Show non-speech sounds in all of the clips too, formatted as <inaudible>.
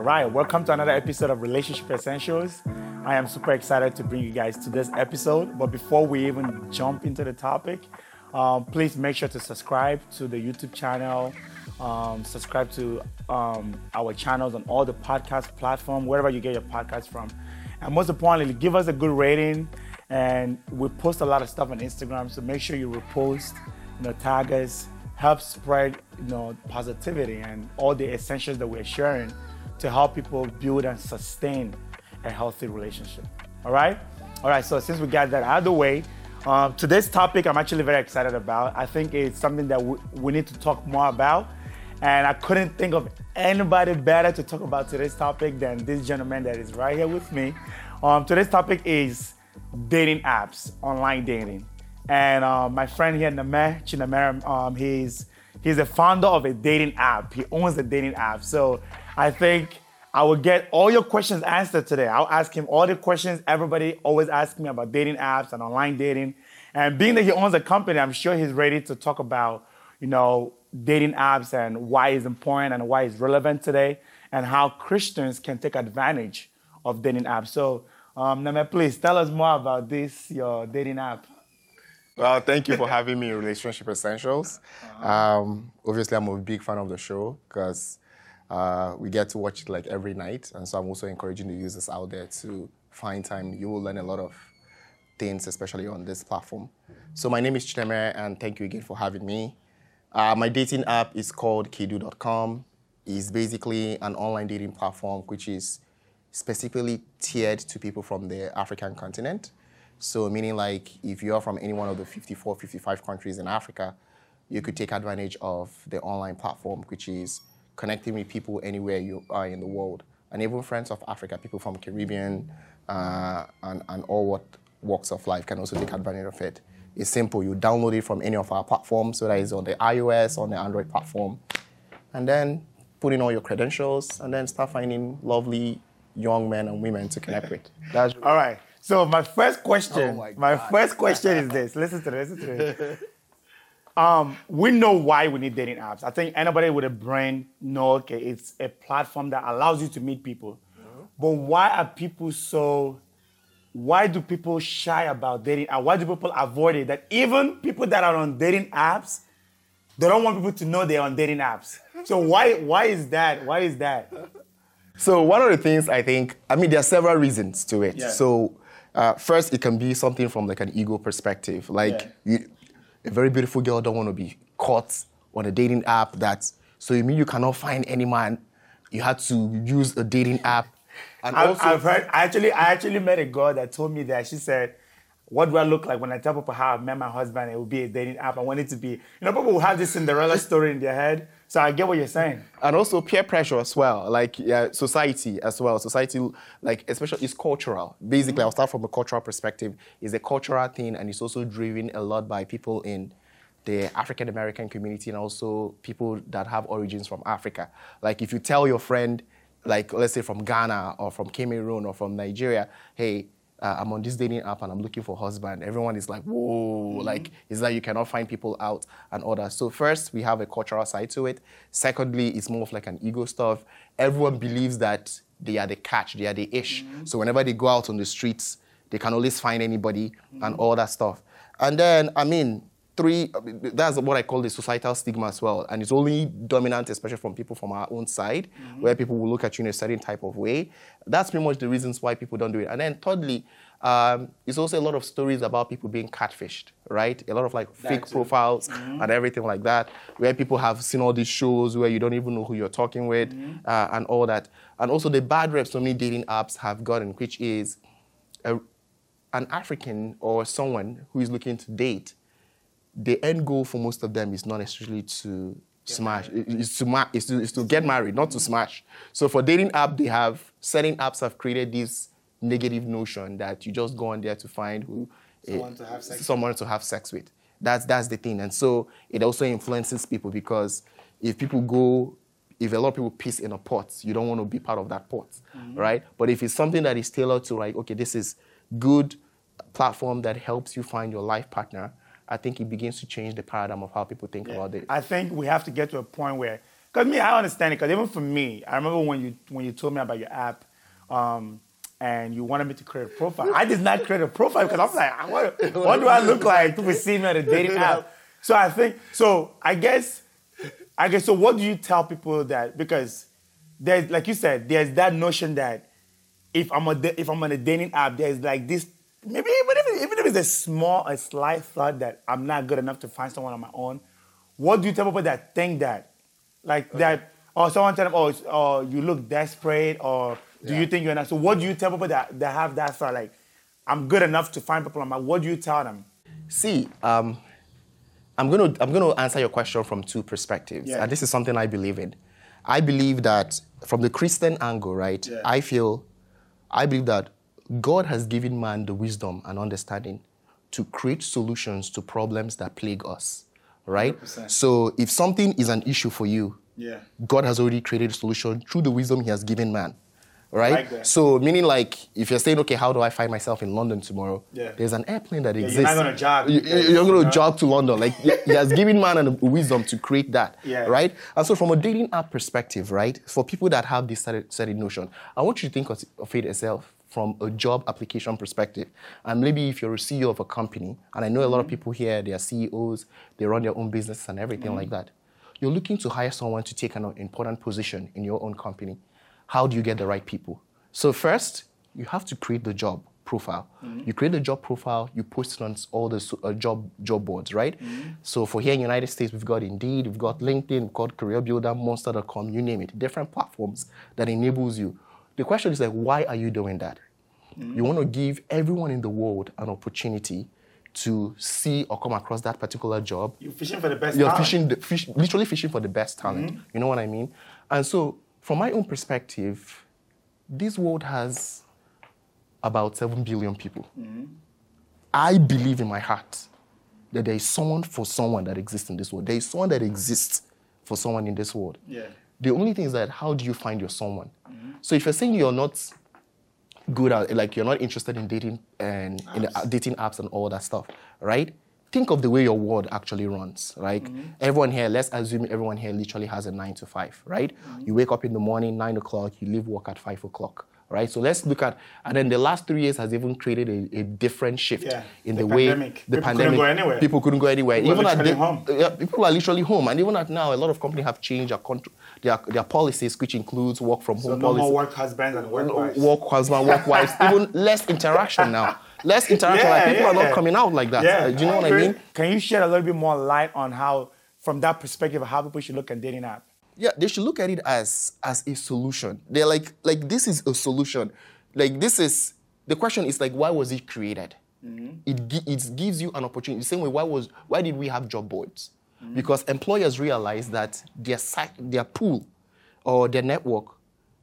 All right, welcome to another episode of Relationship Essentials. I am super excited to bring you guys to this episode. But before we even jump into the topic, um, please make sure to subscribe to the YouTube channel, um, subscribe to um, our channels on all the podcast platform, wherever you get your podcast from. And most importantly, give us a good rating. And we post a lot of stuff on Instagram, so make sure you repost, you know, tag us, help spread, you know, positivity and all the essentials that we're sharing to help people build and sustain a healthy relationship. All right? All right, so since we got that out of the way, um, today's topic I'm actually very excited about. I think it's something that we, we need to talk more about. And I couldn't think of anybody better to talk about today's topic than this gentleman that is right here with me. Um, today's topic is dating apps, online dating. And uh, my friend here, Name Chinamere, um, he's he's a founder of a dating app. He owns a dating app. So I think I will get all your questions answered today. I'll ask him all the questions everybody always asks me about dating apps and online dating. And being that he owns a company, I'm sure he's ready to talk about, you know, dating apps and why it's important and why it's relevant today and how Christians can take advantage of dating apps. So, um, Name, please tell us more about this, your dating app. Well, thank you for having me in Relationship Essentials. <laughs> Um, obviously, I'm a big fan of the show because uh, we get to watch it like every night. And so I'm also encouraging the users out there to find time. You will learn a lot of things, especially on this platform. So my name is Chinamere, and thank you again for having me. Uh, my dating app is called Kedu.com. It's basically an online dating platform which is specifically tiered to people from the African continent. So meaning like if you are from any one of the 54, 55 countries in Africa, you could take advantage of the online platform, which is connecting with people anywhere you are in the world. And even friends of Africa, people from Caribbean uh, and, and all what walks of life can also take advantage of it. It's simple. You download it from any of our platforms, so that is on the iOS, on the Android platform, and then put in all your credentials, and then start finding lovely young men and women to connect with. <laughs> That's all right. So my first question, Oh my my, first question is this. Listen to this. Listen to this. <laughs> Um, we know why we need dating apps. I think anybody with a brain know okay, it's a platform that allows you to meet people. But why are people so? Why do people shy about dating? And why do people avoid it? That even people that are on dating apps, they don't want people to know they're on dating apps. So why why is that? Why is that? So one of the things I think, I mean, there are several reasons to it. Yeah. So uh, first, it can be something from like an ego perspective. Like you, a very beautiful girl don't want to be caught on a dating app. that so you mean you cannot find any man. You had to use a dating app. And I, also, I've heard. I actually, I actually met a girl that told me that she said, "What do I look like when I tell people how I met my husband? It will be a dating app. I want it to be." You know, people will have this Cinderella story in their head. So I get what you're saying. and also peer pressure as well, like yeah, society as well. Society, like especially, is cultural. Basically, I'll mm-hmm. start from a cultural perspective. It's a cultural thing, and it's also driven a lot by people in the African American community and also people that have origins from Africa. Like if you tell your friend, like let's say from Ghana or from Cameroon or from Nigeria, hey. Uh, I'm on this dating app and I'm looking for a husband. Everyone is like, whoa, mm-hmm. like, is that you cannot find people out and all that. So, first, we have a cultural side to it. Secondly, it's more of like an ego stuff. Everyone believes that they are the catch, they are the ish. Mm-hmm. So, whenever they go out on the streets, they can always find anybody and mm-hmm. all that stuff. And then, I mean, three, that's what I call the societal stigma as well. And it's only dominant, especially from people from our own side, where people will look at you in a certain type of way. That's pretty much the reasons why people don't do it. And then thirdly, um, it's also a lot of stories about people being catfished, right? A lot of like fake too. profiles and everything like that, where people have seen all these shows where you don't even know who you're talking with uh, and all that. And also the bad rep so many dating apps have gotten, which is a, an African or someone who is looking to date the end goal for most of them is not necessarily to smash. It's to, ma- it's, to, it's to get married, not to smash. So for dating app, they have certain apps have created this negative notion that you just go on there to find who Someone to have sex someone to have sex with. That's that's the thing, and so it also influences people because if people go. If a lot of people piss in a pot, you don't want to be part of that pot, mm-hmm. right? But if it's something that is tailored to like, okay, this is good platform that helps you find your life partner, I think it begins to change the paradigm of how people think about it. I think we have to get to a point where Because me, I understand it. Because even for me, I remember when you when you told me about your app, um, and you wanted me to create a profile. I did not create a profile because I'm like, what, what do I look like? People see me on a dating app. So I think so. I guess, I guess. So what do you tell people that because there's like you said, there's that notion that if I'm a if I'm on a dating app, there's like this maybe even even if it's a small, a slight thought that I'm not good enough to find someone on my own. What do you tell people that think that, like okay. that, or someone tell them, oh, oh, you look desperate, or do yeah. you think you're not? So what do you tell people that, that have that thought, like, I'm good enough to find people on my? What do you tell them? See, um, I'm gonna I'm gonna answer your question from two perspectives, yeah. and this is something I believe in. I believe that from the Christian angle, right? Yeah. I feel, I believe that God has given man the wisdom and understanding to create solutions to problems that plague us, right? 100%. So if something is an issue for you, yeah. God has already created a solution through the wisdom He has given man right? Like so meaning like if you're saying, okay, how do I find myself in London tomorrow? Yeah. There's an airplane that yeah, exists. You're not gonna jog. You, are gonna jog to London. Like he has given man a wisdom to create that, yeah. right? And so from a dating app perspective, right, for people that have this certain notion, I want you to think of, of it yourself from a job application perspective. And maybe if you're a CEO of a company, and I know a lot of mm-hmm. people here, they are CEOs, they run their own business and everything mm-hmm. like that. You're looking to hire someone to take an important position in your own company how do you get the right people? So first, you have to create the job profile. Mm-hmm. You create the job profile, you post it on all the uh, job job boards, right? Mm-hmm. So for here in the United States, we've got Indeed, we've got LinkedIn, we've got Career Builder, Monster.com, you name it, different platforms that enables you. The question is like, why are you doing that? Mm-hmm. You want to give everyone in the world an opportunity to see or come across that particular job. You're fishing for the best. You're talent. fishing, the, fish, literally fishing for the best talent. Mm-hmm. You know what I mean? And so from my own perspective, this world has about 7 billion people. Mm-hmm. I believe in my heart that there is someone for someone that exists in this world. There is someone that exists for someone in this world. Yeah. The only thing is that how do you find your someone? Mm-hmm. So if you're saying you're not good at, like you're not interested in dating and in the, uh, dating apps and all that stuff, right? think of the way your world actually runs, right? Mm-hmm. Everyone here, let's assume everyone here literally has a nine to five, right? Mm-hmm. You wake up in the morning, nine o'clock, you leave work at five o'clock, right? So let's look at, and then the last three years has even created a, a different shift yeah. in the, the way the people pandemic. Couldn't go anywhere. People couldn't go anywhere. People even at the, home. Yeah, people are literally home, and even at now, a lot of companies have changed their, contr- their, their policies, which includes work from so home no policies. more work husbands and work wives. Work husband, work wives, <laughs> even less interaction now less interaction. Yeah, like people yeah. are not coming out like that. Yeah. Uh, do you know what I mean? Can you shed a little bit more light on how, from that perspective, how people should look at dating app? Yeah, they should look at it as as a solution. They're like like this is a solution. Like this is the question is like why was it created? Mm-hmm. It it gives you an opportunity. The same way why was why did we have job boards? Mm-hmm. Because employers realize that their their pool or their network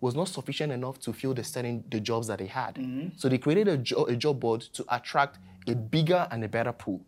was not sufficient enough to fill the certain the jobs that they had. Mm-hmm. So they created a, jo- a, job board to attract a bigger and a better pool,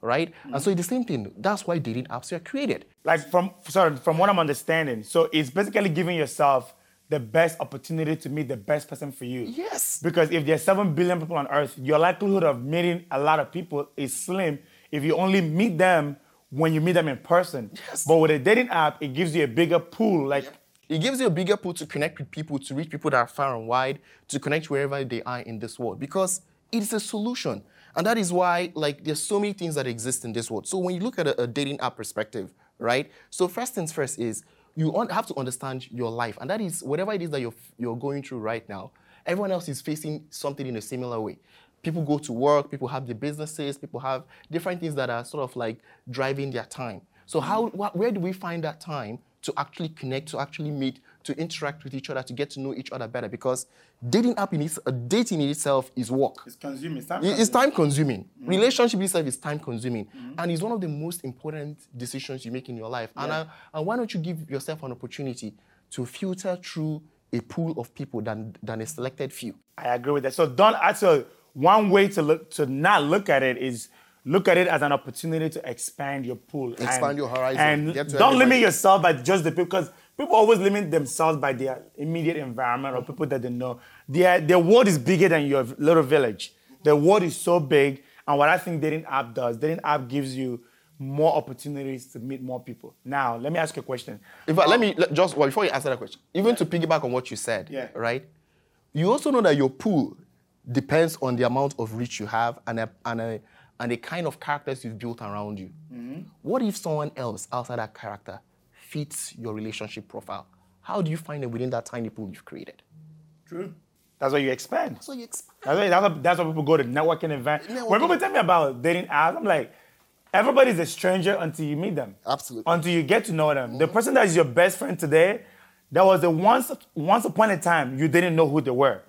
right? Mm-hmm. And so it's the same thing. That's why dating apps were created. Like from sorry, from what I'm understanding, so it's basically giving yourself the best opportunity to meet the best person for you. Yes. Because if there's seven billion people on Earth, your likelihood of meeting a lot of people is slim if you only meet them when you meet them in person. Yes. But with a dating app, it gives you a bigger pool. Like it gives you a bigger pool to connect with people, to reach people that are far and wide, to connect wherever they are in this world. Because it is a solution. And that is why, like, there's so many things that exist in this world. So when you look at a, a dating app perspective, right? So first things first is you have to understand your life. And that is whatever it is that you're, you're going through right now, everyone else is facing something in a similar way. People go to work, people have their businesses, people have different things that are sort of like driving their time. So how, where do we find that time to actually connect, to actually meet, to interact with each other, to get to know each other better. Because dating app in its, uh, dating in itself is work. It's consuming. It's time consuming. It's time consuming. Mm-hmm. Relationship itself is time consuming, mm-hmm. and it's one of the most important decisions you make in your life. Yeah. And, uh, and why don't you give yourself an opportunity to filter through a pool of people than than a selected few? I agree with that. So don't also one way to look to not look at it is look at it as an opportunity to expand your pool. Expand and, your horizon. And don't everybody. limit yourself by just the people, because people always limit themselves by their immediate environment or people that they know. Their, their world is bigger than your little village. The world is so big. And what I think dating app does, dating app gives you more opportunities to meet more people. Now, let me ask you a question. In fact, let me let, just well, before you answer that question, even to piggyback on what you said, Yeah. right? You also know that your pool depends on the amount of reach you have and a, and a, and the kind of characters you've built around you. Mm-hmm. What if someone else outside that character fits your relationship profile? How do you find it within that tiny pool you've created? True. That's what you expand. So you expand. That's why, that's, why, that's why people go to networking events. When people tell me about dating apps, I'm like, everybody's a stranger until you meet them. Absolutely. Until you get to know them. The person that is your best friend today, that was the once once upon a time you didn't know who they were.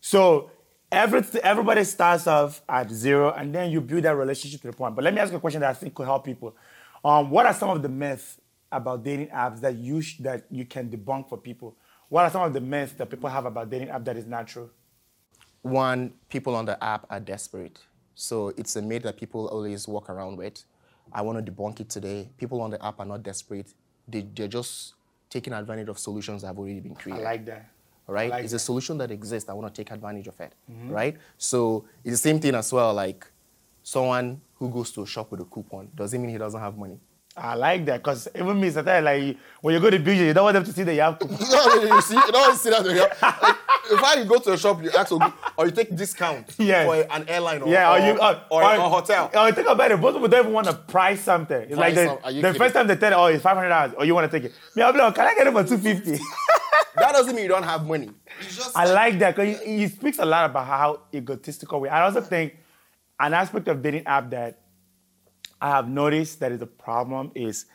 So every, everybody starts off at zero and then you build that relationship to the point. But let me ask you a question that I think could help people. Um, what are some of the myths about dating apps that you sh- that you can debunk for people? What are some of the myths that people have about dating app that is not true? one, people on the app are desperate. So it's a myth that people always walk around with. I want to debunk it today. People on the app are not desperate. They, they're just taking advantage of solutions that have already been created. I like that. right? like it's that. a solution that exists. I want to take advantage of it, mm-hmm. right? So it's the same thing as well. Like someone who goes to a shop with a coupon doesn't mean he doesn't have money. I like that because even me, sometimes like when you go to beach, you don't want them to see that you have coupon. <laughs> you see, you don't want to see that. Like, if I go to a shop, you ask, for- or you take discount <laughs> Yeah. for an airline or, Yeah, or, or, you uh, or, a hotel. Or think about it. Most people don't even want to price something. It's like Price the, some- are you the kidding? first time they tell you, oh, it's five hundred dollars, or you want to take it. Me, I'm like, can I get it for two fifty? <laughs> that doesn't mean you don't have money. Just I like that because he, he speaks a lot about how egotistical we. are. I also think an aspect of dating app that I have noticed that is a problem is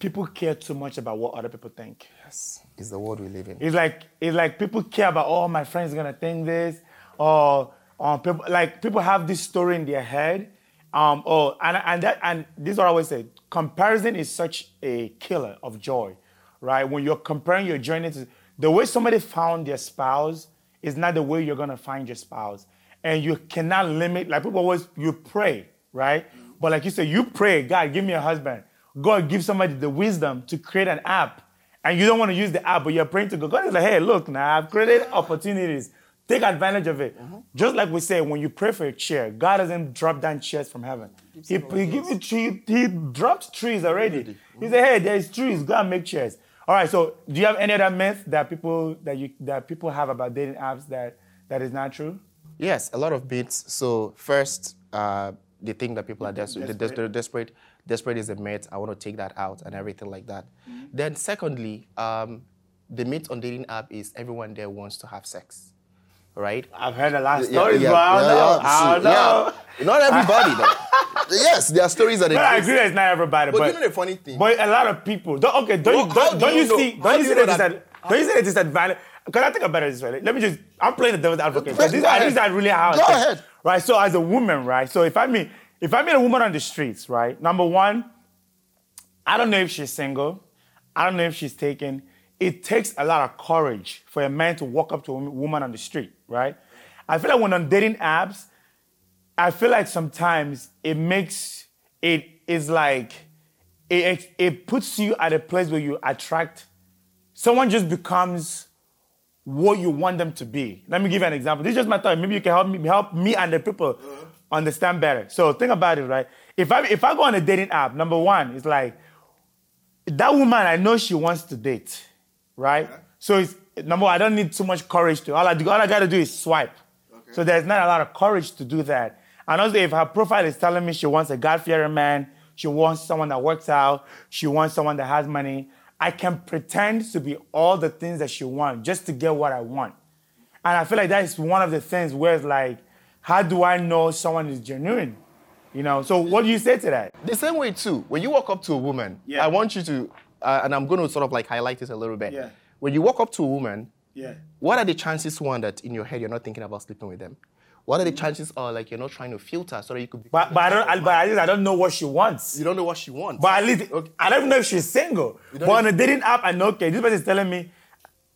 people care too much about what other people think. yes, it's the world we live in. It's like it's like people care about oh my friend's gonna think this or um, people like people have this story in their head. Um, oh, and and that and this is what I always say. Comparison is such a killer of joy, right? When you're comparing your journey to the way somebody found their spouse is not the way you're gonna find your spouse, and you cannot limit. Like people always, you pray, right? But like you said, you pray, God, give me a husband. God give somebody the wisdom to create an app and you don't want to use the app, but you're praying to God. God is like, hey, look, now I've created opportunities. Take advantage of it. Just like we say, when you pray for a chair, God doesn't drop down chairs from heaven. He, he gives you tree, he drops trees already. He said, hey, there's trees, go and make chairs. All right, so do you have any other myth that people that you that people have about dating apps that that is not true? Yes, a lot of bits. So first, uh, they think that people are desperate. Des- Desperate. they're desperate. Desperate is a myth. I want to take that out and everything like that. Mm-hmm. Then secondly, um, the myth on dating app is everyone there wants to have sex, right? I've heard a lot of stories, yeah, but I don't yeah, know. I don't know. yeah. Not everybody, though. <laughs> yes, there are stories that But I agree that it's not everybody. But But, you know the funny thing? But a lot of people. Don't, okay, don't, Well, you, don't, do don't you see? Don't you see that- Don't you see the disadvantage? Can I think about it this way? Let me just. I'm playing the devil's advocate. 'cause Go These are, ahead. these are really how. Go ahead. Right. So as a woman, right. So if I meet if I meet a woman on the streets, right. Number one, I don't know if she's single. I don't know if she's taken. It takes a lot of courage for a man to walk up to a woman on the street, right? I feel like when on dating apps, I feel like sometimes it makes it is like it, it it puts you at a place where you attract someone just becomes what you want them to be. Let me give you an example. This is just my thought. Maybe you can help me help me and the people uh-huh. understand better. So think about it, right? If I if I go on a dating app, number one, it's like that woman I know she wants to date, right? So it's number one, I don't need too much courage to all I do, all I gotta do is swipe. So there's not a lot of courage to do that. And also if her profile is telling me she wants a God-fearing man, she wants someone that works out, she wants someone that has money, I can pretend to be all the things that she wants just to get what I want. And I feel like that is one of the things where it's like, how do I know someone is genuine? You know, so what do you say to that? The same way too. When you walk up to a woman, Yeah. I want you to, uh, and I'm going to sort of like highlight this a little bit. Yeah. When you walk up to a woman, Yeah. what are the chances one that in your head you're not thinking about sleeping with them? What are the chances are like you're not trying to filter so that you could be But, but, I don't, I, but at least I don't know what she wants. you don't know what she wants. But at least I don't even know if she's single. But on a dating app, I know, okay, this person is telling me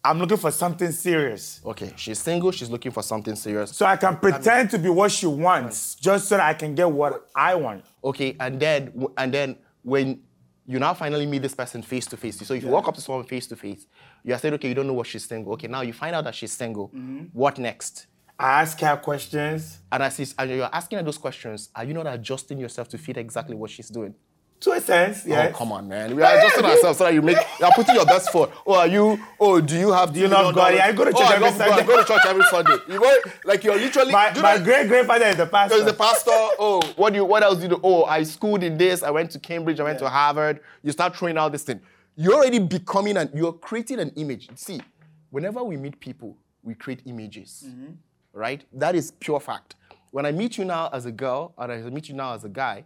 I'm looking for something serious. okay, she's single, she's looking for something serious. So I can pretend to be what she wants just so that I can get what I want. Okay, and then and then when you now finally meet this person face to face. So if you walk up to someone face to face, you are saying, okay, you don't know what she's single. Okay, now you find out that she's single. Mm-hmm. What next? I ask her questions. And as and you're asking her those questions, are you not adjusting yourself to fit exactly what she's doing? To a sense, yes. Oh, come on, man. We are adjusting ourselves so that you make, you're putting your best foot. Oh, are you, oh, do you have, do you love God? Yeah, I go to church oh, every Sunday. I go to church every Sunday. You go, like you're literally. My, my great grandfather is the pastor. Is the pastor. Oh, what do you, what else do you do? Oh, I schooled in this. I went to Cambridge. I went yeah. to Harvard. You start throwing out this thing. You're already becoming and you're creating an image. See, whenever we meet people, we create images, mm-hmm. Right? That is pure fact. When I meet you now as a girl, or I meet you now as a guy,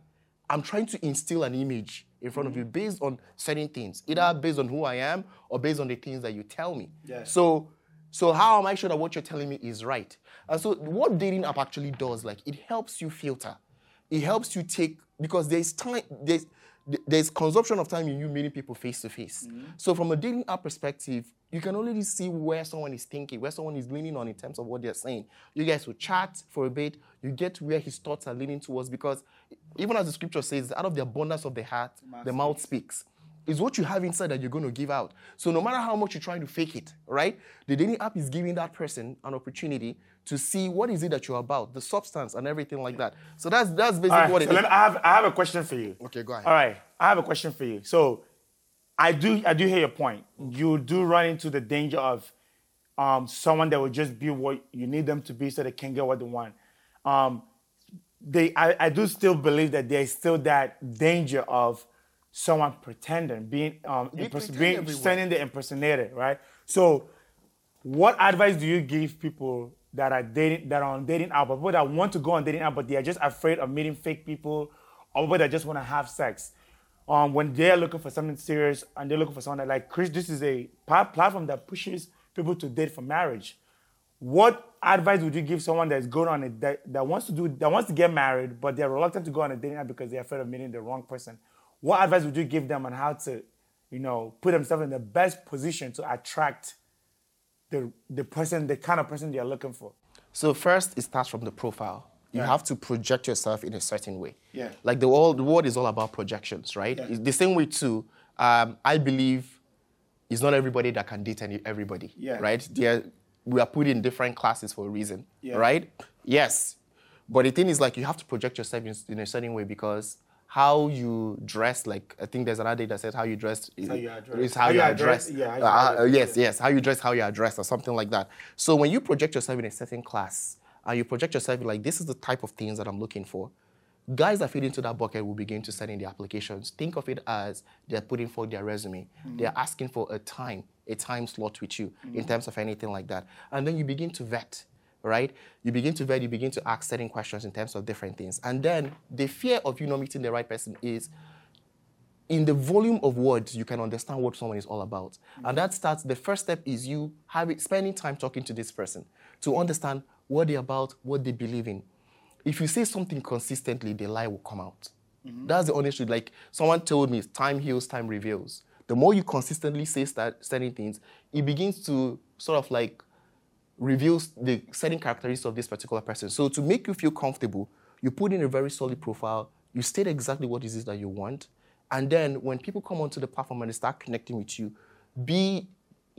I'm trying to instill an image in front of you based on certain things, either based on who I am or based on the things that you tell me. Yeah. So, so how am I sure that what you're telling me is right? And so, what dating app actually does, like, it helps you filter. It helps you take because there's time. There's there's consumption of time in you meeting people face to face. So from a dating app perspective, you can only see where someone is thinking, where someone is leaning on in terms of what they're saying. You guys will chat for a bit, you get where his thoughts are leaning towards because even as the scripture says, out of the abundance of the heart, the mouth speaks. It's what you have inside that you're going to give out. So no matter how much you're trying to fake it, right? The dating app is giving that person an opportunity to see what is it that you're about, the substance and everything like that. So that's that's basically right, what it so is. I have I have a question for you. Okay, go ahead. All right, I have a question for you. So I do I do hear your point. You do run into the danger of um, someone that will just be what you need them to be so they can get what they want. Um, they I, I do still believe that there's still that danger of someone pretending, being um, impers- being sending the impersonator, right? So, what advice do you give people that are dating that are on dating app, but people that want to go on dating app, but they are just afraid of meeting fake people, or people that just want to have sex. Um, when they're looking for something serious and they're looking for someone that like Chris, this is a platform that pushes people to date for marriage. What advice would you give someone that's going on it that, that wants to do that wants to get married, but they're reluctant to go on a dating app because they're afraid of meeting the wrong person? What advice would you give them on how to, you know, put themselves in the best position to attract the the person, the kind of person they're looking for? So first, it starts from the profile. You have to project yourself in a certain way. Yeah. Like the world, the world is all about projections, right? Yeah. The same way too. Um, I believe it's not everybody that can date any, everybody. Yeah. Right? They're, we are put in different classes for a reason. Yeah. Right? Yes. But the thing is, like, you have to project yourself in, in a certain way because how you dress, like I think there's another data that says how you dress is how you address. Is how, how you, you address. Yeah, uh, uh, yes, yes, how you dress, how you address, or something like that. So when you project yourself in a certain class, and you project yourself like this is the type of things that I'm looking for, guys that fit into that bucket will begin to send in the applications. Think of it as they're putting forward their resume. Mm-hmm. They're asking for a time, a time slot with you mm-hmm. in terms of anything like that. And then you begin to vet right? You begin to vet, you begin to ask certain questions in terms of different things. And then the fear of you not meeting the right person is in the volume of words, you can understand what someone is all about. Mm-hmm. And that starts, the first step is you having, spending time talking to this person to understand what they're about, what they believe in. If you say something consistently, the lie will come out. Mm-hmm. That's the honest truth. Like someone told me, time heals, time reveals. The more you consistently say certain things, it begins to sort of like reveals the certain characteristics of this particular person. So to make you feel comfortable, you put in a very solid profile, you state exactly what it is that you want, and then when people come onto the platform and they start connecting with you, be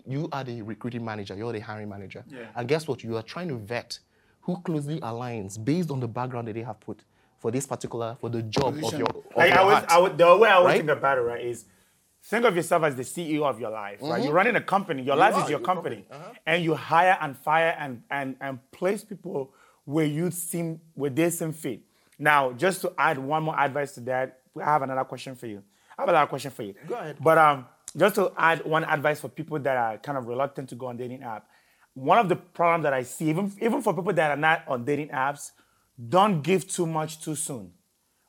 you are the recruiting manager, you're the hiring manager. Yeah. And guess what? You are trying to vet who closely aligns based on the background that they have put for this particular for the job Position. of your of like your I was, I would, the way I would right? think about it, right, is think of yourself as the CEO of your life, right? Mm-hmm. You're running a company. Your you life are, is your company, company. Uh-huh. and you hire and fire and and and place people where you seem where they seem fit. Now, just to add one more advice to that, I have another question for you. I have another question for you. Go ahead. But um, just to add one advice for people that are kind of reluctant to go on dating app, one of the problems that I see, even even for people that are not on dating apps, don't give too much too soon,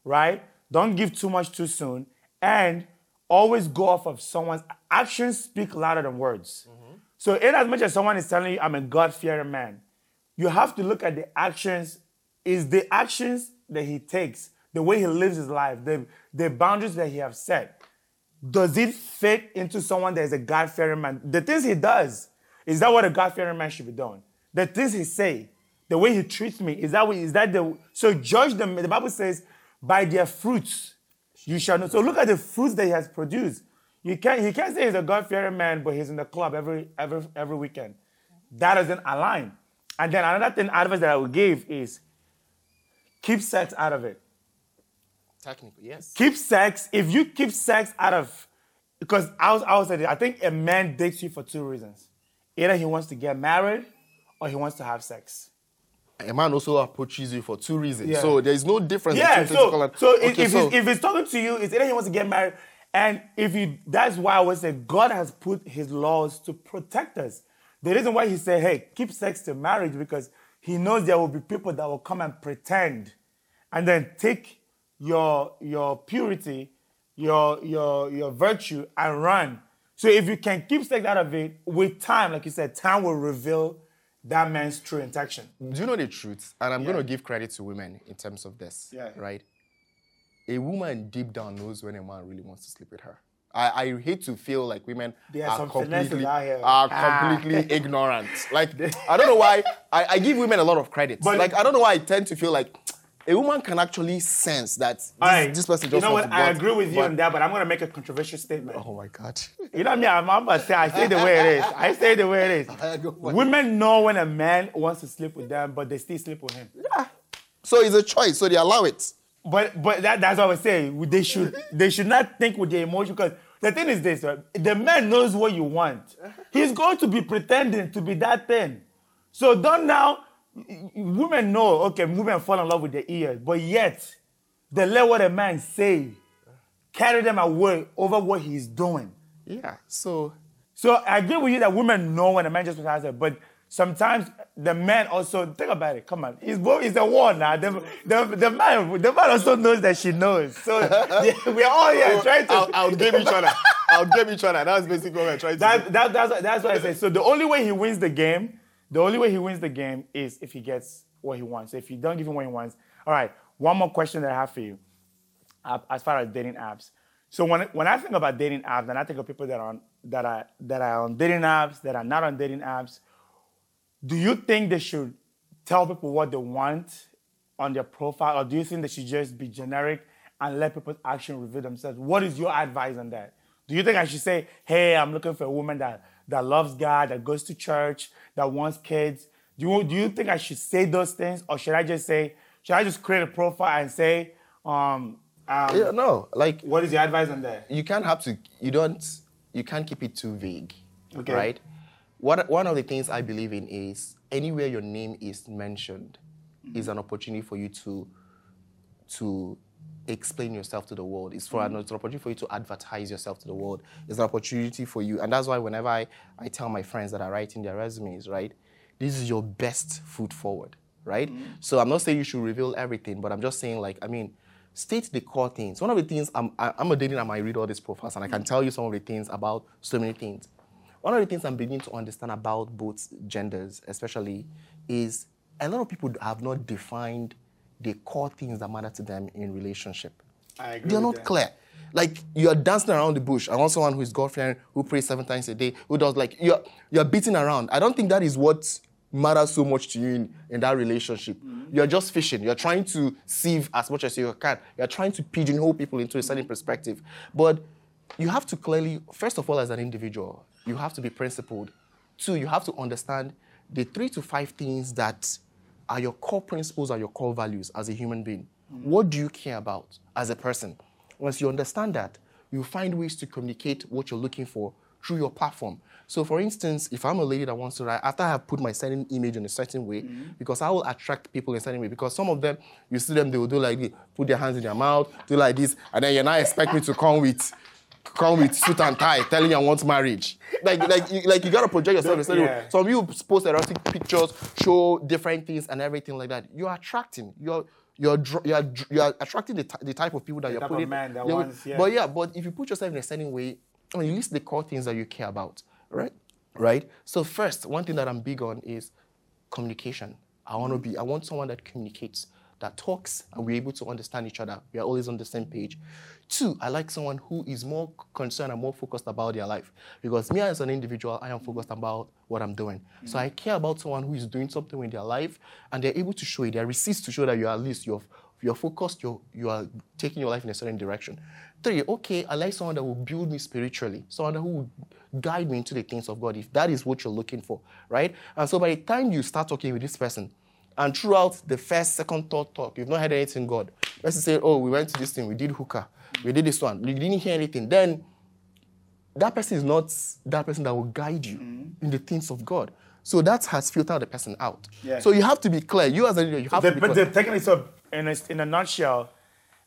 right? Don't give too much too soon, and always go off of someone's actions speak louder than words. Mm-hmm. So, in as much as someone is telling you, I'm a God fearing man, you have to look at the actions. Is the actions that he takes, the way he lives his life, the, the boundaries that he has set, does it fit into someone that is a God fearing man? The things he does, is that what a God fearing man should be doing? The things he say, the way he treats me, is that what, is that the so judge them? The Bible says, by their fruits you shall know. So look at the fruits that he has produced. You can't, he can't say he's a God-fearing man, but he's in the club every, every, every weekend. That doesn't align. And then another thing advice that I would give is keep sex out of it. Technically, yes. Keep sex. If you keep sex out of, because I was, I was I think a man dates you for two reasons. Either he wants to get married or he wants to have sex. A man also approaches you for two reasons. Yeah. So there is no difference Yeah, between physical so, and so, if, Okay, if, so- He's, if he's talking to you, it's either he wants to get married, and if you, that's why I would say God has put his laws to protect us. The reason why he said, hey, keep sex to marriage, because he knows there will be people that will come and pretend and then take your, your purity, your, your, your virtue, and run. So if you can keep sex out of it, with time, like you said, time will reveal that man's true intention. Do you know the truth? And I'm Yeah. going to give credit to women in terms of this. Yeah. Right? A woman deep down knows when a man really wants to sleep with her. I, I hate to feel like women are are completely, are Ah. completely <laughs> ignorant. Like, I don't know why. I, I give women a lot of credit. But- like, I don't know why I tend to feel like a woman can actually sense that this, right. this person just you know what? to I agree with you on that, but I'm gonna make a controversial statement. Oh my God. <laughs> You know what I mean? I'm, I'm about to say I say the way it is. I say the way it is. <laughs> I is. go for it. Women know when a man wants to sleep with them, but they still sleep with him. Yeah. So it's a choice. So they allow it. But but that, that's what I was saying. They should they should not think with their emotion because the thing is this: right? the man knows what you want. He's going to be pretending to be that thing. So don't now. Women know. Okay, women fall in love with their ears, but yet they let what a man say carry them away over what he's doing. Yeah. So So I agree with you that women know when a man just has it, but sometimes the man also think about it. Come on, it's both. It's a war now. The, the, the man, the man also knows that she knows. So <laughs> we're all here trying to. I'll, I'll game each other. I'll game each other. That's basically what we're trying to do. that, that, that's, that's what I say. So the only way he wins the game, the only way he wins the game is if he gets what he wants. If you don't give him what he wants, all right. One more question that I have for you, uh, as far as dating apps. So when when I think about dating apps, and I think of people that are on, that are that are on dating apps, that are not on dating apps, do you think they should tell people what they want on their profile, or do you think they should just be generic and let people's action reveal themselves? What is your advice on that? Do you think I should say, "Hey, I'm looking for a woman that that loves God, that goes to church, that wants kids"? Do you do you think I should say those things, or should I just say, should I just create a profile and say, um, um, Yeah, no, like what is your advice on that? you can't have to. You don't. You can't keep it too vague. Okay. Right. What one of the things I believe in is anywhere your name is mentioned is an opportunity for you to to explain yourself to the world. It's for an, mm-hmm. it's an opportunity for you to advertise yourself to the world. It's an opportunity for you, and that's why whenever I, I tell my friends that are writing their resumes, right, this is your best foot forward, right? Mm-hmm. So I'm not saying you should reveal everything, but I'm just saying like I mean, state the core things. One of the things I'm I- I'm a dating, I might read all these profiles, and I can mm-hmm. tell you some of the things about so many things. One of the things I'm beginning to understand about both genders, especially, is a lot of people have not defined the core things that matter to them in relationship. I agree They're not that. clear. Like you're dancing around the bush. I want someone who is fearing, who prays seven times a day, who does like you're you're beating around. I don't think that is what matters so much to you in, in that relationship. Mm-hmm. You're just fishing. You're trying to sieve as much as you can. You're trying to pigeonhole people into a certain perspective. But you have to clearly, first of all, as an individual, you have to be principled. Two, you have to understand the three to five things that are your core principles, are your core values as a human being. What do you care about as a person? Once you understand that, you find ways to communicate what you're looking for through your platform. So, for instance, if I'm a lady that wants to write, after I have put my certain image in a certain way, because I will attract people in a certain way, because some of them, you see them, they will do like this, put their hands in their mouth, do like this, and then you're not expect me to come with come with suit and tie, telling you I want marriage. Like, like, you, like you gotta project yourself in a certain way. Yeah. Some people post erotic pictures, show different things and everything like that. You're attracting. You're you're you're, you're attracting the, the type of people that you're putting. man that wants- yeah. But yeah, but if you put yourself in a certain way, I mean, you list the core things that you care about, right? Right. So first, one thing that I'm big on is communication. I want to mm-hmm. be. I want someone that communicates, that talks, and we're able to understand each other. We are always on the same page. Two, I like someone who is more concerned and more focused about their life. Because me as an individual, I am focused about what I'm doing. So I care about someone who is doing something with their life, and they're able to show it. There are receipts to show that you're at least you're you're focused, you're, you are taking your life in a certain direction. Three, okay, I like someone that will build me spiritually, someone who will guide me into the things of God, if that is what you're looking for, right? And so by the time you start talking with this person, and throughout the first, second, third talk, you've not heard anything God. Let's say, oh, we went to this thing, we did hookah, we did this one, you didn't hear anything. Then that person is not that person that will guide you mm-hmm. in the things of God. So that has filtered the person out. Yeah. So you have to be clear. You as a leader, you have the, to be but clear. But technically, so in a, in a nutshell,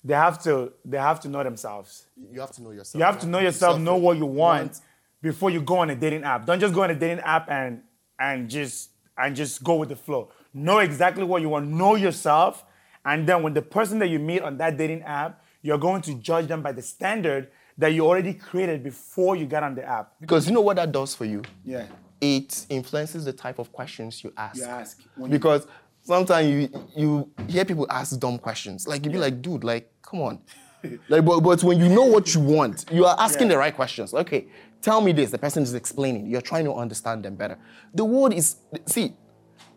they have to they have to know themselves. You have to know yourself. You have to know yourself, know what you want, want before you go on a dating app. Don't just go on a dating app and and just and just go with the flow. Know exactly what you want. Know yourself, and then when the person that you meet on that dating app, you're going to judge them by the standard that you already created before you got on the app. Because you know what that does for you? Yeah. It influences the type of questions you ask. You ask. Because sometimes you you hear people ask dumb questions. Like you'd be like, dude, like, come on. <laughs> like, but, but when you know what you want, you are asking yeah. the right questions. Okay, tell me this. The person is explaining. You're trying to understand them better. The world is see,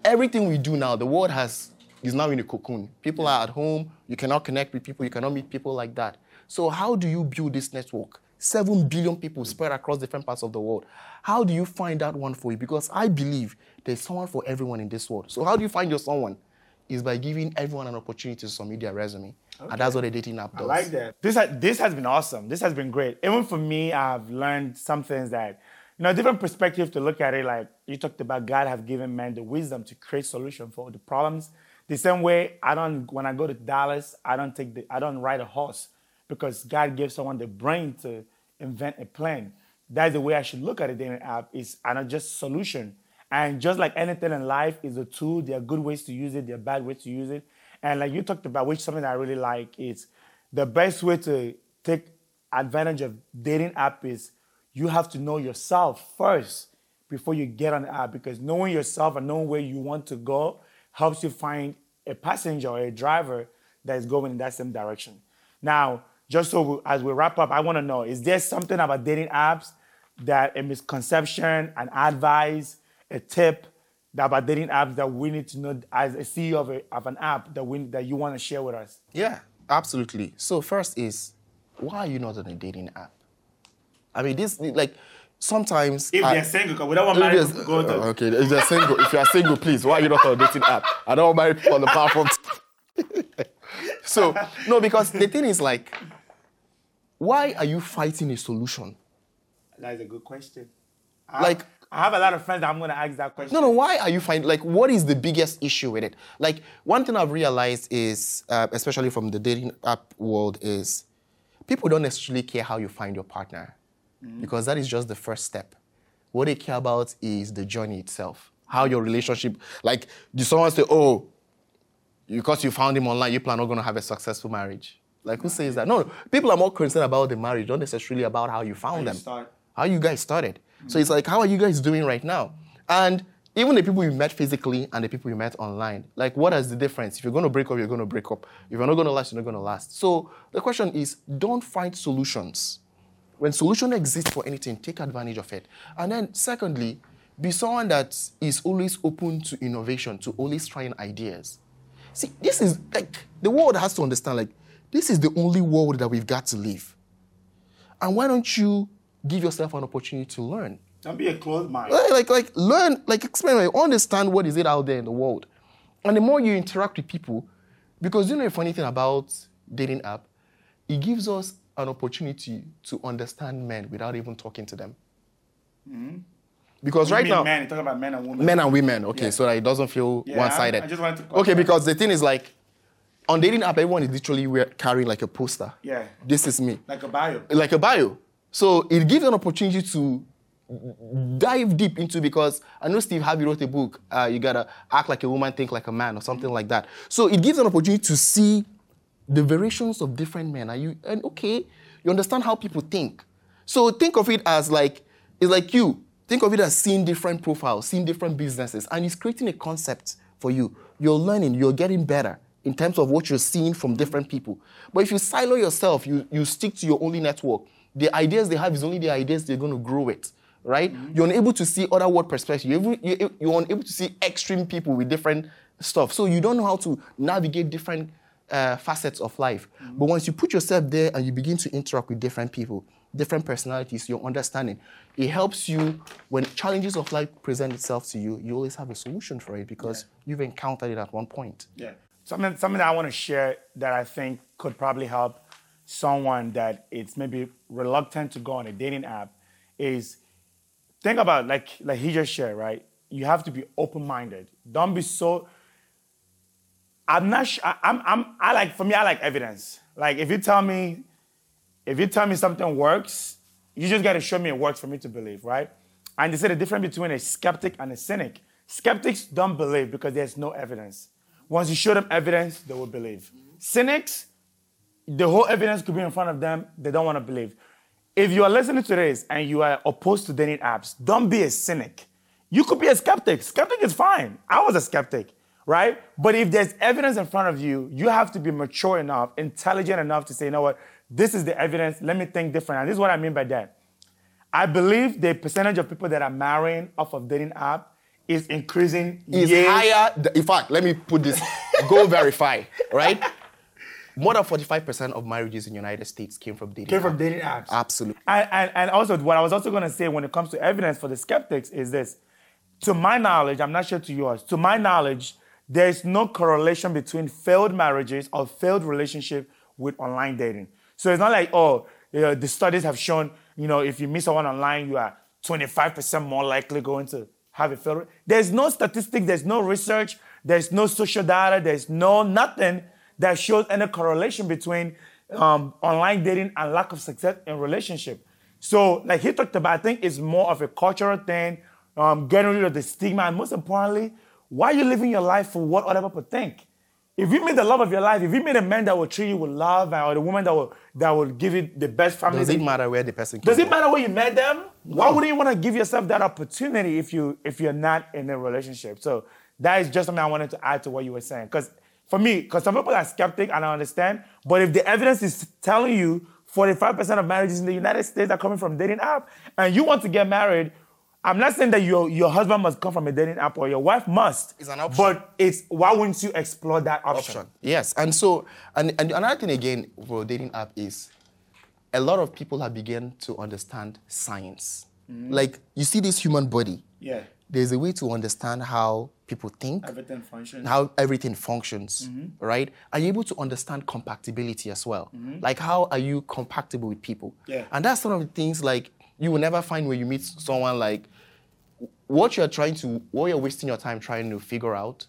everything we do now, the world has is now in a cocoon. People are at home. You cannot connect with people. You cannot meet people like that. So how do you build this network? Seven billion people spread across different parts of the world. How do you find that one for you? Because I believe there's someone for everyone in this world. So how do you find your someone? Is by giving everyone an opportunity to submit their resume. Okay. And that's what a dating app does. I like that. This, ha- this has been awesome. This has been great. Even for me, I've learned some things that, you know, different perspective to look at it. Like you talked about God have given man the wisdom to create solution for the problems. The same way I don't, when I go to Dallas, I don't take the, I don't ride a horse because God gives someone the brain to invent a plan. That's the way I should look at a dating app is not just solution. And just like anything in life is a tool, there are good ways to use it, there are bad ways to use it. And like you talked about, which something I really like is the best way to take advantage of dating app is you have to know yourself first before you get on the app because knowing yourself and knowing where you want to go helps you find a passenger or a driver that is going in that same direction. Now, just so as we wrap up, I want to know is there something about dating apps that a misconception, an advice, a tip that about dating apps that we need to know as a CEO of, a, of an app that, we, that you want to share with us? Yeah, absolutely. So, first is why are you not on a dating app? I mean, this, like, sometimes. If I, they're single, because we don't want married go to. Okay, if they're single, if you're single, please, why are you not on a dating app? I don't want married people on the platform. <laughs> so, no, because the thing is, like, why are you fighting a solution? That is a good question. I like, I have a lot of friends that I'm going to ask that question. No, no, why are you fighting? Like, what is the biggest issue with it? Like, one thing I've realized is, uh, especially from the dating app world, is people don't necessarily care how you find your partner mm-hmm. because that is just the first step. What they care about is the journey itself, how your relationship, like, do someone say, oh, because you found him online, you plan on going to have a successful marriage? Like who says that? No, people are more concerned about the marriage, not necessarily about how you found how them. start. How you guys started. Mm-hmm. So it's like, how are you guys doing right now? And even the people you met physically and the people you met online, like what is the difference? If you're going to break up, you're going to break up. If you're not going to last, you're not going to last. So the question is, don't find solutions. When solution exists for anything, take advantage of it. And then secondly, be someone that is always open to innovation, to always trying ideas. See, this is like the world has to understand like this is the only world that we've got to live. And why don't you give yourself an opportunity to learn? Don't be a closed mind. Like, like, like learn, like explain, understand what is it out there in the world. And the more you interact with people, because you know a funny thing about dating app, it gives us an opportunity to understand men without even talking to them. Mm-hmm. Because right now, men, talk about men and women. Men and women, okay, yeah. so that it doesn't feel yeah, one-sided. I just wanted to. Okay, because the thing is like, on dating app, everyone is literally carrying like a poster. Yeah. This is me. Like a bio. Like a bio. So it gives an opportunity to dive deep into because I know Steve Harvey wrote a book. Uh, you gotta act like a woman, think like a man, or something like that. So it gives an opportunity to see the variations of different men. Are you and okay? You understand how people think. So think of it as like it's like you. Think of it as seeing different profiles, seeing different businesses, and it's creating a concept for you. You're learning, you're getting better in terms of what you're seeing from different people. But if you silo yourself, you, you stick to your only network, the ideas they have is only the ideas they're going to grow with, right? Mm-hmm. You're unable to see other world perspectives. You're, you're unable to see extreme people with different stuff. So you don't know how to navigate different uh, facets of life. Mm-hmm. But once you put yourself there and you begin to interact with different people, different personalities, your understanding, it helps you when challenges of life present itself to you, you always have a solution for it because yeah. you've encountered it at one point. Yeah. Something, something that I want to share that I think could probably help someone that it's maybe reluctant to go on a dating app is think about like like he just shared, right? You have to be open-minded. Don't be so I'm not sure. I'm, I'm, I like, for me, I like evidence. Like, if you tell me, if you tell me something works, you just got to show me it works for me to believe, right? And they say the difference between a skeptic and a cynic. Skeptics don't believe because there's no evidence. Once you show them evidence, they will believe. Cynics, the whole evidence could be in front of them, they don't want to believe. If you are listening to this and you are opposed to dating apps, don't be a cynic. You could be a skeptic. Skeptic is fine. I was a skeptic right? But if there's evidence in front of you, you have to be mature enough, intelligent enough to say, you know what, this is the evidence, let me think different. And this is what I mean by that. I believe the percentage of people that are marrying off of dating app is increasing. Is higher. In fact, let me put this, go verify, right? More than 45% of marriages in the United States came from dating Came apps. from dating apps. Absolutely. And, and, and also, what I was also going to say when it comes to evidence for the skeptics is this. To my knowledge, I'm not sure to yours, to my knowledge, there is no correlation between failed marriages or failed relationship with online dating. So it's not like, oh, you know, the studies have shown, you know, if you meet someone online, you are 25% more likely going to have a failed. There's no statistic, there's no research, there's no social data, there's no nothing that shows any correlation between um, online dating and lack of success in relationship. So, like he talked about, I think it's more of a cultural thing, um, getting rid of the stigma, and most importantly, why are you living your life for what other people think? If you meet the love of your life, if you meet a man that will treat you with love uh, or the woman that will that will give you the best family, does it matter where the person? Came from? Does it matter where you met them? No. Why wouldn't you want to give yourself that opportunity if you if you're not in a relationship? So that is just something I wanted to add to what you were saying. Because for me, because some people are skeptic and I understand, but if the evidence is telling you 45% of marriages in the United States are coming from dating app, and you want to get married I'm not saying that your, your husband must come from a dating app or your wife must. It's an option. But it's why wouldn't you explore that option? option. Yes. And so and, and another thing again for a dating app is a lot of people have begun to understand science. Mm-hmm. Like you see this human body. Yeah. There's a way to understand how people think. Everything functions. How everything functions. Mm-hmm. Right? Are you able to understand compatibility as well? Mm-hmm. Like how are you compatible with people? Yeah. And that's one of the things like you will never find when you meet someone like what you're trying to, what you're wasting your time trying to figure out,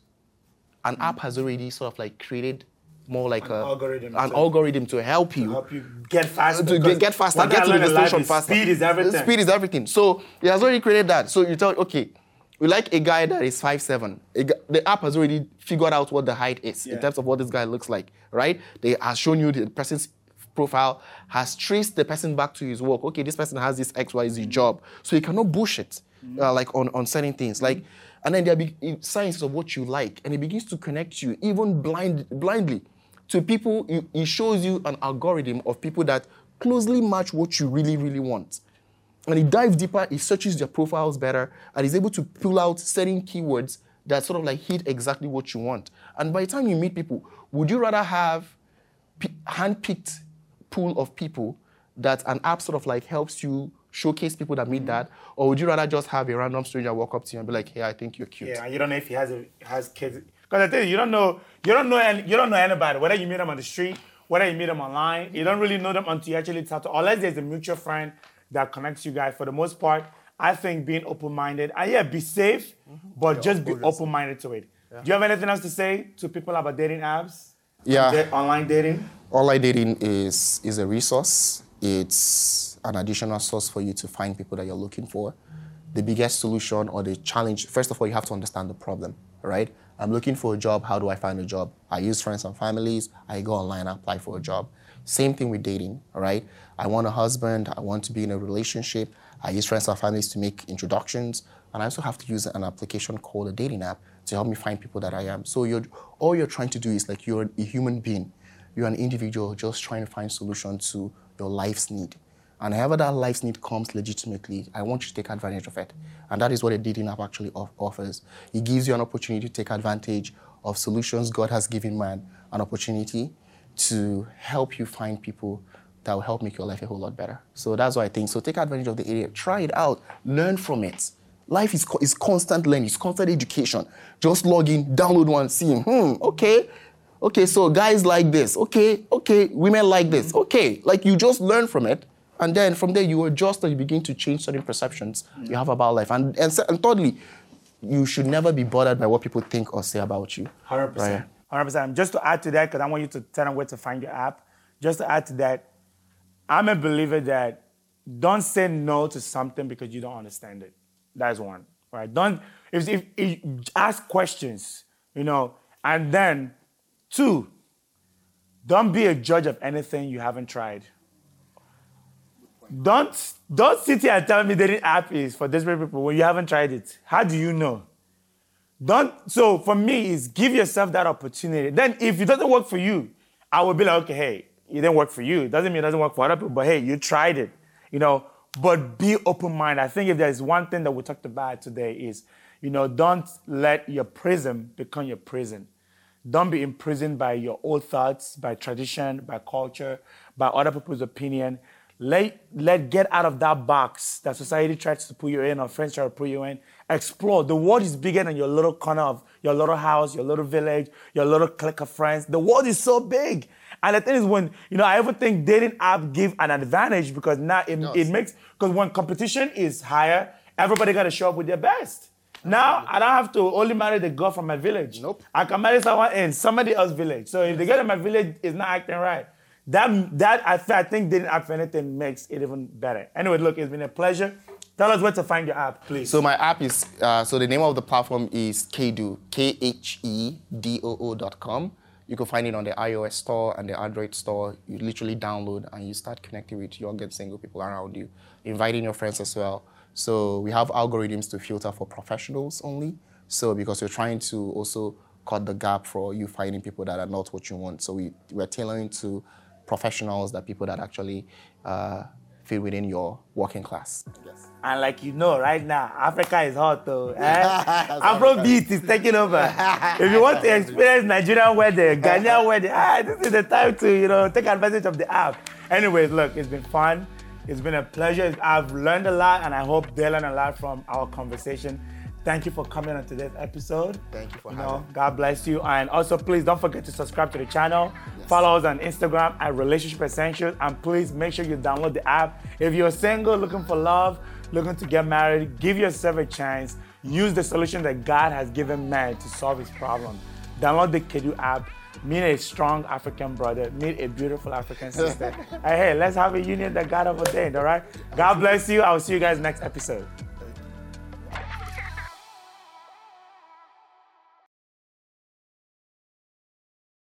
an app has already sort of like created more like an a algorithm, an to, algorithm to help you. to help you get faster to get, get faster get to the destination faster. speed is everything. Speed is everything. So it has already created that. So you tell okay we like a guy that is five seven. The app has already figured out what the height is yeah. in terms of what this guy looks like right? They has shown you the person's profile has traced the person back to his work okay this person has this xyz job so you cannot bullshit uh, like on, on certain things. Like, and then there be signs of what you like, and it begins to connect you even blind blindly to people. It shows you an algorithm of people that closely match what you really really want. And it dives deeper, it searches their profiles better, and is able to pull out certain keywords that sort of like hit exactly what you want. And by the time you meet people, would you rather have hand-picked pool of people that an app sort of like helps you showcase people that meet mm-hmm. that, or would you rather just have a random stranger walk up to you and be like, "Hey, I think you're cute"? Yeah, and you don't know if he has a, has kids. Because I think you don't know you don't know any, you don't know anybody. Whether you meet them on the street, whether you meet them online, you don't really know them until you actually talk to. Unless there's a mutual friend that connects you guys. For the most part, I think being open-minded and yeah, be safe, mm-hmm. but yeah, just be open-minded to it. Yeah. Do you have anything else to say to people about dating apps? Yeah, online dating. Online dating is is a resource. It's an additional source for you to find people that you're looking for. The biggest solution or the challenge, first of all, you have to understand the problem, right? I'm looking for a job. How do I find a job? I use friends and families. I go online, I apply for a job. Same thing with dating, right? I want a husband. I want to be in a relationship. I use friends and families to make introductions. And I also have to use an application called a dating app to help me find people that I am. So you're, all you're trying to do is like you're a human being. You're an individual just trying to find solution to your life's need. And however that life's need comes legitimately, I want you to take advantage of it. And that is what a dating app actually offers. It gives you an opportunity to take advantage of solutions, God has given man an opportunity to help you find people that will help make your life a whole lot better. So that's why I think. So take advantage of the area, try it out, learn from it. Life is, is constant learning, it's constant education. Just log in, download one, see, hmm, okay, okay, so guys like this, okay, okay, women like this, okay. Like you just learn from it, and then from there you adjust and you begin to change certain perceptions you have about life. And, and, and thirdly, you should never be bothered by what people think or say about you. 100%. Right? 100%. Just to add to that, because I want you to tell them where to find your app, just to add to that, I'm a believer that don't say no to something because you don't understand it. That's one, right? Don't, if, if, if ask questions, you know, and then two, don't be a judge of anything you haven't tried. Don't don't sit here and tell me dating app is for desperate people when you haven't tried it. How do you know? Don't so for me is give yourself that opportunity. Then if it doesn't work for you, I will be like, okay, hey, it didn't work for you. It doesn't mean it doesn't work for other people, but hey, you tried it. You know, but be open-minded. I think if there's one thing that we talked about today is, you know, don't let your prison become your prison. Don't be imprisoned by your old thoughts, by tradition, by culture, by other people's opinion. Let, let get out of that box that society tries to put you in or friends try to put you in. Explore. The world is bigger than your little corner of your little house, your little village, your little clique of friends. The world is so big. And the thing is, when you know, I ever think dating app give an advantage because now it, it makes because when competition is higher, everybody got to show up with their best. Now I don't have to only marry the girl from my village. Nope. I can marry someone in somebody else's village. So if the girl in my village is not acting right, that that I, I think dating app for anything makes it even better. Anyway, look, it's been a pleasure. Tell us where to find your app, please. So my app is uh, so the name of the platform is Khedoo, K H E D O O dot com. You can find it on the iOS store and the Android store. You literally download and you start connecting with young and single people around you, inviting your friends as well. So we have algorithms to filter for professionals only. So because we're trying to also cut the gap for you finding people that are not what you want. So we, we're tailoring to professionals, that people that actually uh, fit within your working class. Yes. And like you know, right now, Africa is hot though. Eh? <laughs> Afrobeat is taking over. if you want to experience Nigerian weather, Ghanaian weather, ah, this is the time to you know take advantage of the app. Anyways, look, it's been fun. It's been a pleasure. I've learned a lot, and I hope they learned a lot from our conversation. Thank you for coming on today's episode. Thank you for you having know, me. God bless you. And also, please don't forget to subscribe to the channel. Yes. Follow us on Instagram at Relationship Essentials. And please make sure you download the app. If you're single, looking for love, looking to get married, give yourself a chance. Use the solution that God has given man to solve his problem. Download the Khedoo app. Meet a strong African brother. Meet a beautiful African <laughs> sister. hey, hey, let's have a union that God ordained, all right? God bless you. I'll see you guys next episode.